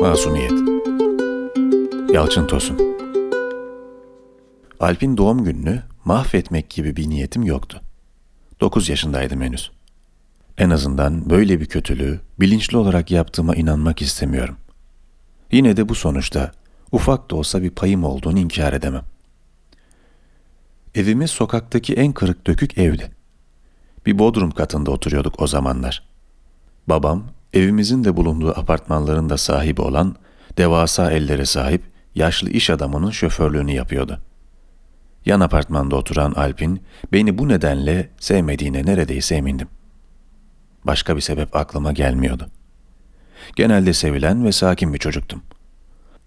Masumiyet Yalçın Tosun Alp'in doğum gününü mahvetmek gibi bir niyetim yoktu. 9 yaşındaydım henüz. En azından böyle bir kötülüğü bilinçli olarak yaptığıma inanmak istemiyorum. Yine de bu sonuçta ufak da olsa bir payım olduğunu inkar edemem. Evimiz sokaktaki en kırık dökük evdi. Bir bodrum katında oturuyorduk o zamanlar. Babam evimizin de bulunduğu apartmanların da sahibi olan devasa ellere sahip yaşlı iş adamının şoförlüğünü yapıyordu. Yan apartmanda oturan Alp'in beni bu nedenle sevmediğine neredeyse emindim. Başka bir sebep aklıma gelmiyordu. Genelde sevilen ve sakin bir çocuktum.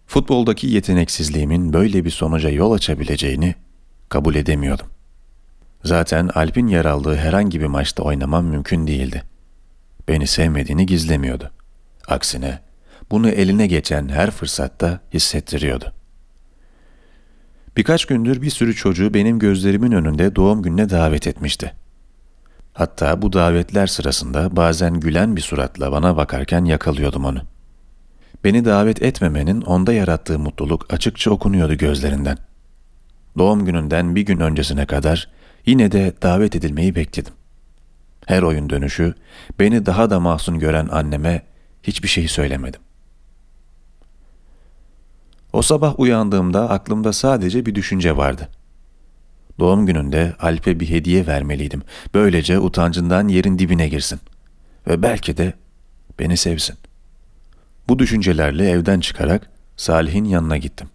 Futboldaki yeteneksizliğimin böyle bir sonuca yol açabileceğini kabul edemiyordum. Zaten Alp'in yer aldığı herhangi bir maçta oynamam mümkün değildi. Beni sevmediğini gizlemiyordu. Aksine bunu eline geçen her fırsatta hissettiriyordu. Birkaç gündür bir sürü çocuğu benim gözlerimin önünde doğum gününe davet etmişti. Hatta bu davetler sırasında bazen gülen bir suratla bana bakarken yakalıyordum onu. Beni davet etmemenin onda yarattığı mutluluk açıkça okunuyordu gözlerinden. Doğum gününden bir gün öncesine kadar yine de davet edilmeyi bekledim. Her oyun dönüşü beni daha da mahzun gören anneme hiçbir şey söylemedim. O sabah uyandığımda aklımda sadece bir düşünce vardı. Doğum gününde Alp'e bir hediye vermeliydim. Böylece utancından yerin dibine girsin. Ve belki de beni sevsin. Bu düşüncelerle evden çıkarak Salih'in yanına gittim.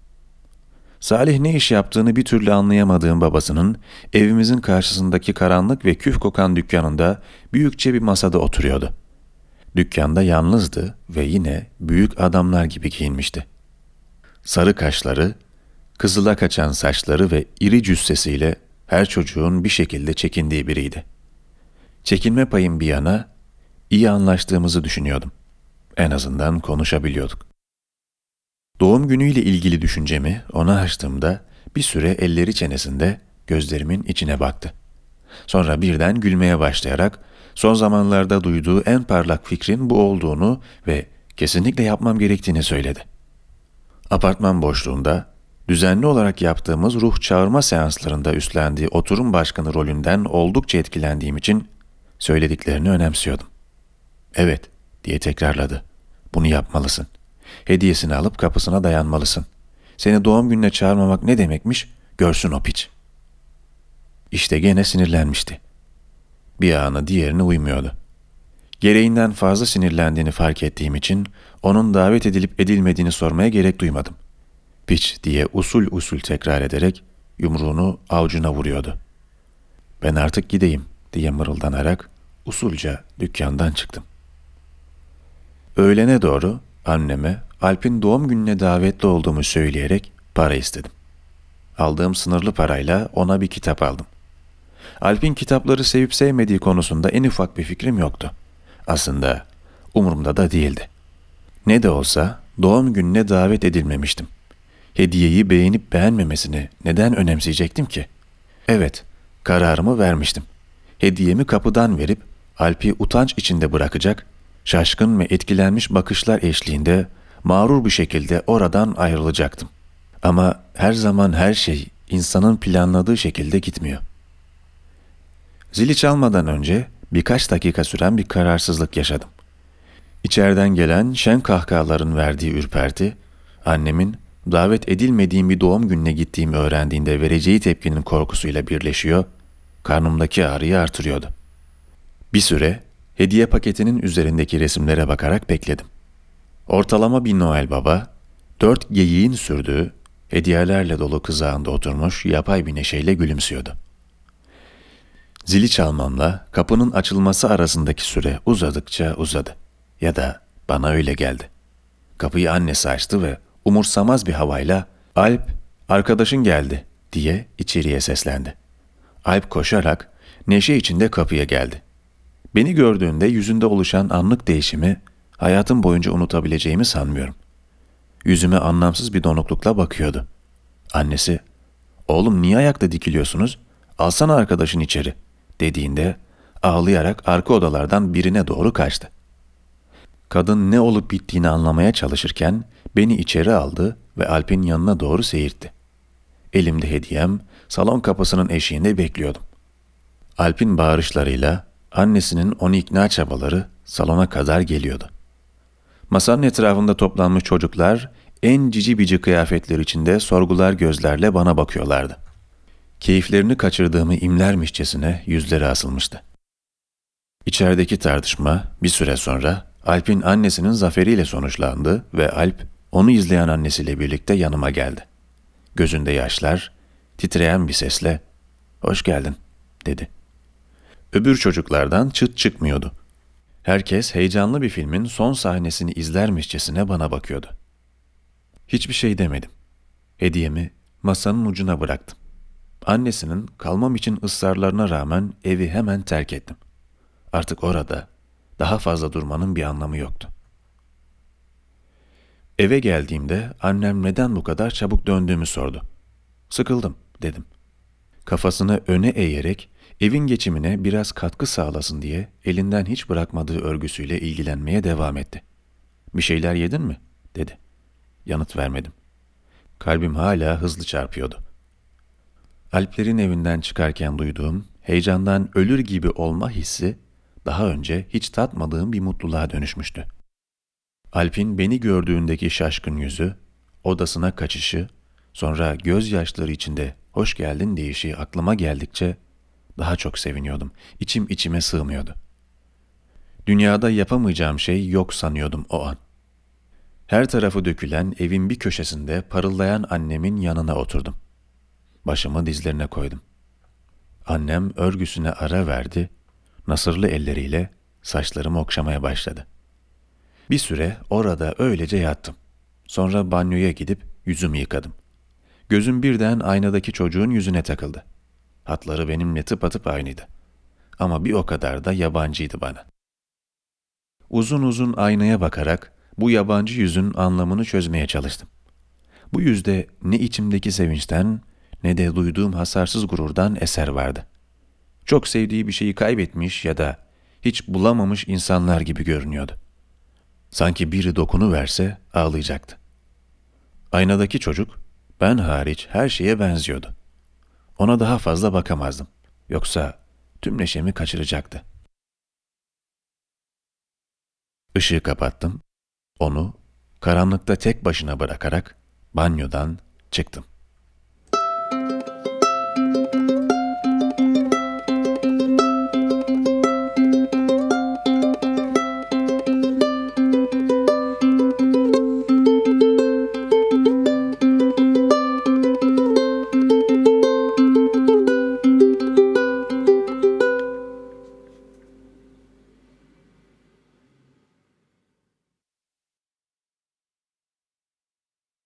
Salih ne iş yaptığını bir türlü anlayamadığım babasının evimizin karşısındaki karanlık ve küf kokan dükkanında büyükçe bir masada oturuyordu. Dükkanda yalnızdı ve yine büyük adamlar gibi giyinmişti. Sarı kaşları, kızıla kaçan saçları ve iri cüssesiyle her çocuğun bir şekilde çekindiği biriydi. Çekinme payım bir yana, iyi anlaştığımızı düşünüyordum. En azından konuşabiliyorduk. Doğum günüyle ilgili düşüncemi ona açtığımda bir süre elleri çenesinde gözlerimin içine baktı. Sonra birden gülmeye başlayarak son zamanlarda duyduğu en parlak fikrin bu olduğunu ve kesinlikle yapmam gerektiğini söyledi. Apartman boşluğunda düzenli olarak yaptığımız ruh çağırma seanslarında üstlendiği oturum başkanı rolünden oldukça etkilendiğim için söylediklerini önemsiyordum. Evet diye tekrarladı. Bunu yapmalısın. Hediyesini alıp kapısına dayanmalısın. Seni doğum gününe çağırmamak ne demekmiş? Görsün o piç. İşte gene sinirlenmişti. Bir anı diğerine uymuyordu. Gereğinden fazla sinirlendiğini fark ettiğim için onun davet edilip edilmediğini sormaya gerek duymadım. Piç diye usul usul tekrar ederek yumruğunu avcuna vuruyordu. Ben artık gideyim diye mırıldanarak usulca dükkandan çıktım. Öğlene doğru anneme Alp'in doğum gününe davetli olduğumu söyleyerek para istedim. Aldığım sınırlı parayla ona bir kitap aldım. Alp'in kitapları sevip sevmediği konusunda en ufak bir fikrim yoktu. Aslında umurumda da değildi. Ne de olsa doğum gününe davet edilmemiştim. Hediyeyi beğenip beğenmemesini neden önemseyecektim ki? Evet, kararımı vermiştim. Hediyemi kapıdan verip Alp'i utanç içinde bırakacak Şaşkın ve etkilenmiş bakışlar eşliğinde mağrur bir şekilde oradan ayrılacaktım. Ama her zaman her şey insanın planladığı şekilde gitmiyor. Zili çalmadan önce birkaç dakika süren bir kararsızlık yaşadım. İçeriden gelen şen kahkahaların verdiği ürperti, annemin davet edilmediğim bir doğum gününe gittiğimi öğrendiğinde vereceği tepkinin korkusuyla birleşiyor, karnımdaki ağrıyı artırıyordu. Bir süre hediye paketinin üzerindeki resimlere bakarak bekledim. Ortalama bir Noel Baba, dört geyiğin sürdüğü, hediyelerle dolu kızağında oturmuş yapay bir neşeyle gülümsüyordu. Zili çalmamla kapının açılması arasındaki süre uzadıkça uzadı. Ya da bana öyle geldi. Kapıyı annesi açtı ve umursamaz bir havayla ''Alp, arkadaşın geldi.'' diye içeriye seslendi. Alp koşarak neşe içinde kapıya geldi. Beni gördüğünde yüzünde oluşan anlık değişimi hayatım boyunca unutabileceğimi sanmıyorum. Yüzüme anlamsız bir donuklukla bakıyordu. Annesi, ''Oğlum niye ayakta dikiliyorsunuz? Alsana arkadaşın içeri.'' dediğinde ağlayarak arka odalardan birine doğru kaçtı. Kadın ne olup bittiğini anlamaya çalışırken beni içeri aldı ve Alp'in yanına doğru seyirtti. Elimde hediyem, salon kapısının eşiğinde bekliyordum. Alp'in bağırışlarıyla annesinin onu ikna çabaları salona kadar geliyordu. Masanın etrafında toplanmış çocuklar en cici bici kıyafetler içinde sorgular gözlerle bana bakıyorlardı. Keyiflerini kaçırdığımı imlermişçesine yüzleri asılmıştı. İçerideki tartışma bir süre sonra Alp'in annesinin zaferiyle sonuçlandı ve Alp onu izleyen annesiyle birlikte yanıma geldi. Gözünde yaşlar, titreyen bir sesle "Hoş geldin." dedi. Öbür çocuklardan çıt çıkmıyordu. Herkes heyecanlı bir filmin son sahnesini izlermişçesine bana bakıyordu. Hiçbir şey demedim. Hediyemi masanın ucuna bıraktım. Annesinin kalmam için ısrarlarına rağmen evi hemen terk ettim. Artık orada daha fazla durmanın bir anlamı yoktu. Eve geldiğimde annem neden bu kadar çabuk döndüğümü sordu. Sıkıldım dedim. Kafasını öne eğerek evin geçimine biraz katkı sağlasın diye elinden hiç bırakmadığı örgüsüyle ilgilenmeye devam etti. Bir şeyler yedin mi? dedi. Yanıt vermedim. Kalbim hala hızlı çarpıyordu. Alplerin evinden çıkarken duyduğum heyecandan ölür gibi olma hissi daha önce hiç tatmadığım bir mutluluğa dönüşmüştü. Alp'in beni gördüğündeki şaşkın yüzü, odasına kaçışı, sonra gözyaşları içinde hoş geldin deyişi aklıma geldikçe daha çok seviniyordum. İçim içime sığmıyordu. Dünyada yapamayacağım şey yok sanıyordum o an. Her tarafı dökülen evin bir köşesinde parıldayan annemin yanına oturdum. Başımı dizlerine koydum. Annem örgüsüne ara verdi, nasırlı elleriyle saçlarımı okşamaya başladı. Bir süre orada öylece yattım. Sonra banyoya gidip yüzümü yıkadım. Gözüm birden aynadaki çocuğun yüzüne takıldı. Hatları benimle tıpatıp aynıydı. Ama bir o kadar da yabancıydı bana. Uzun uzun aynaya bakarak bu yabancı yüzün anlamını çözmeye çalıştım. Bu yüzde ne içimdeki sevinçten ne de duyduğum hasarsız gururdan eser vardı. Çok sevdiği bir şeyi kaybetmiş ya da hiç bulamamış insanlar gibi görünüyordu. Sanki biri dokunu verse ağlayacaktı. Aynadaki çocuk ben hariç her şeye benziyordu. Ona daha fazla bakamazdım. Yoksa tüm neşemi kaçıracaktı. Işığı kapattım. Onu karanlıkta tek başına bırakarak banyodan çıktım.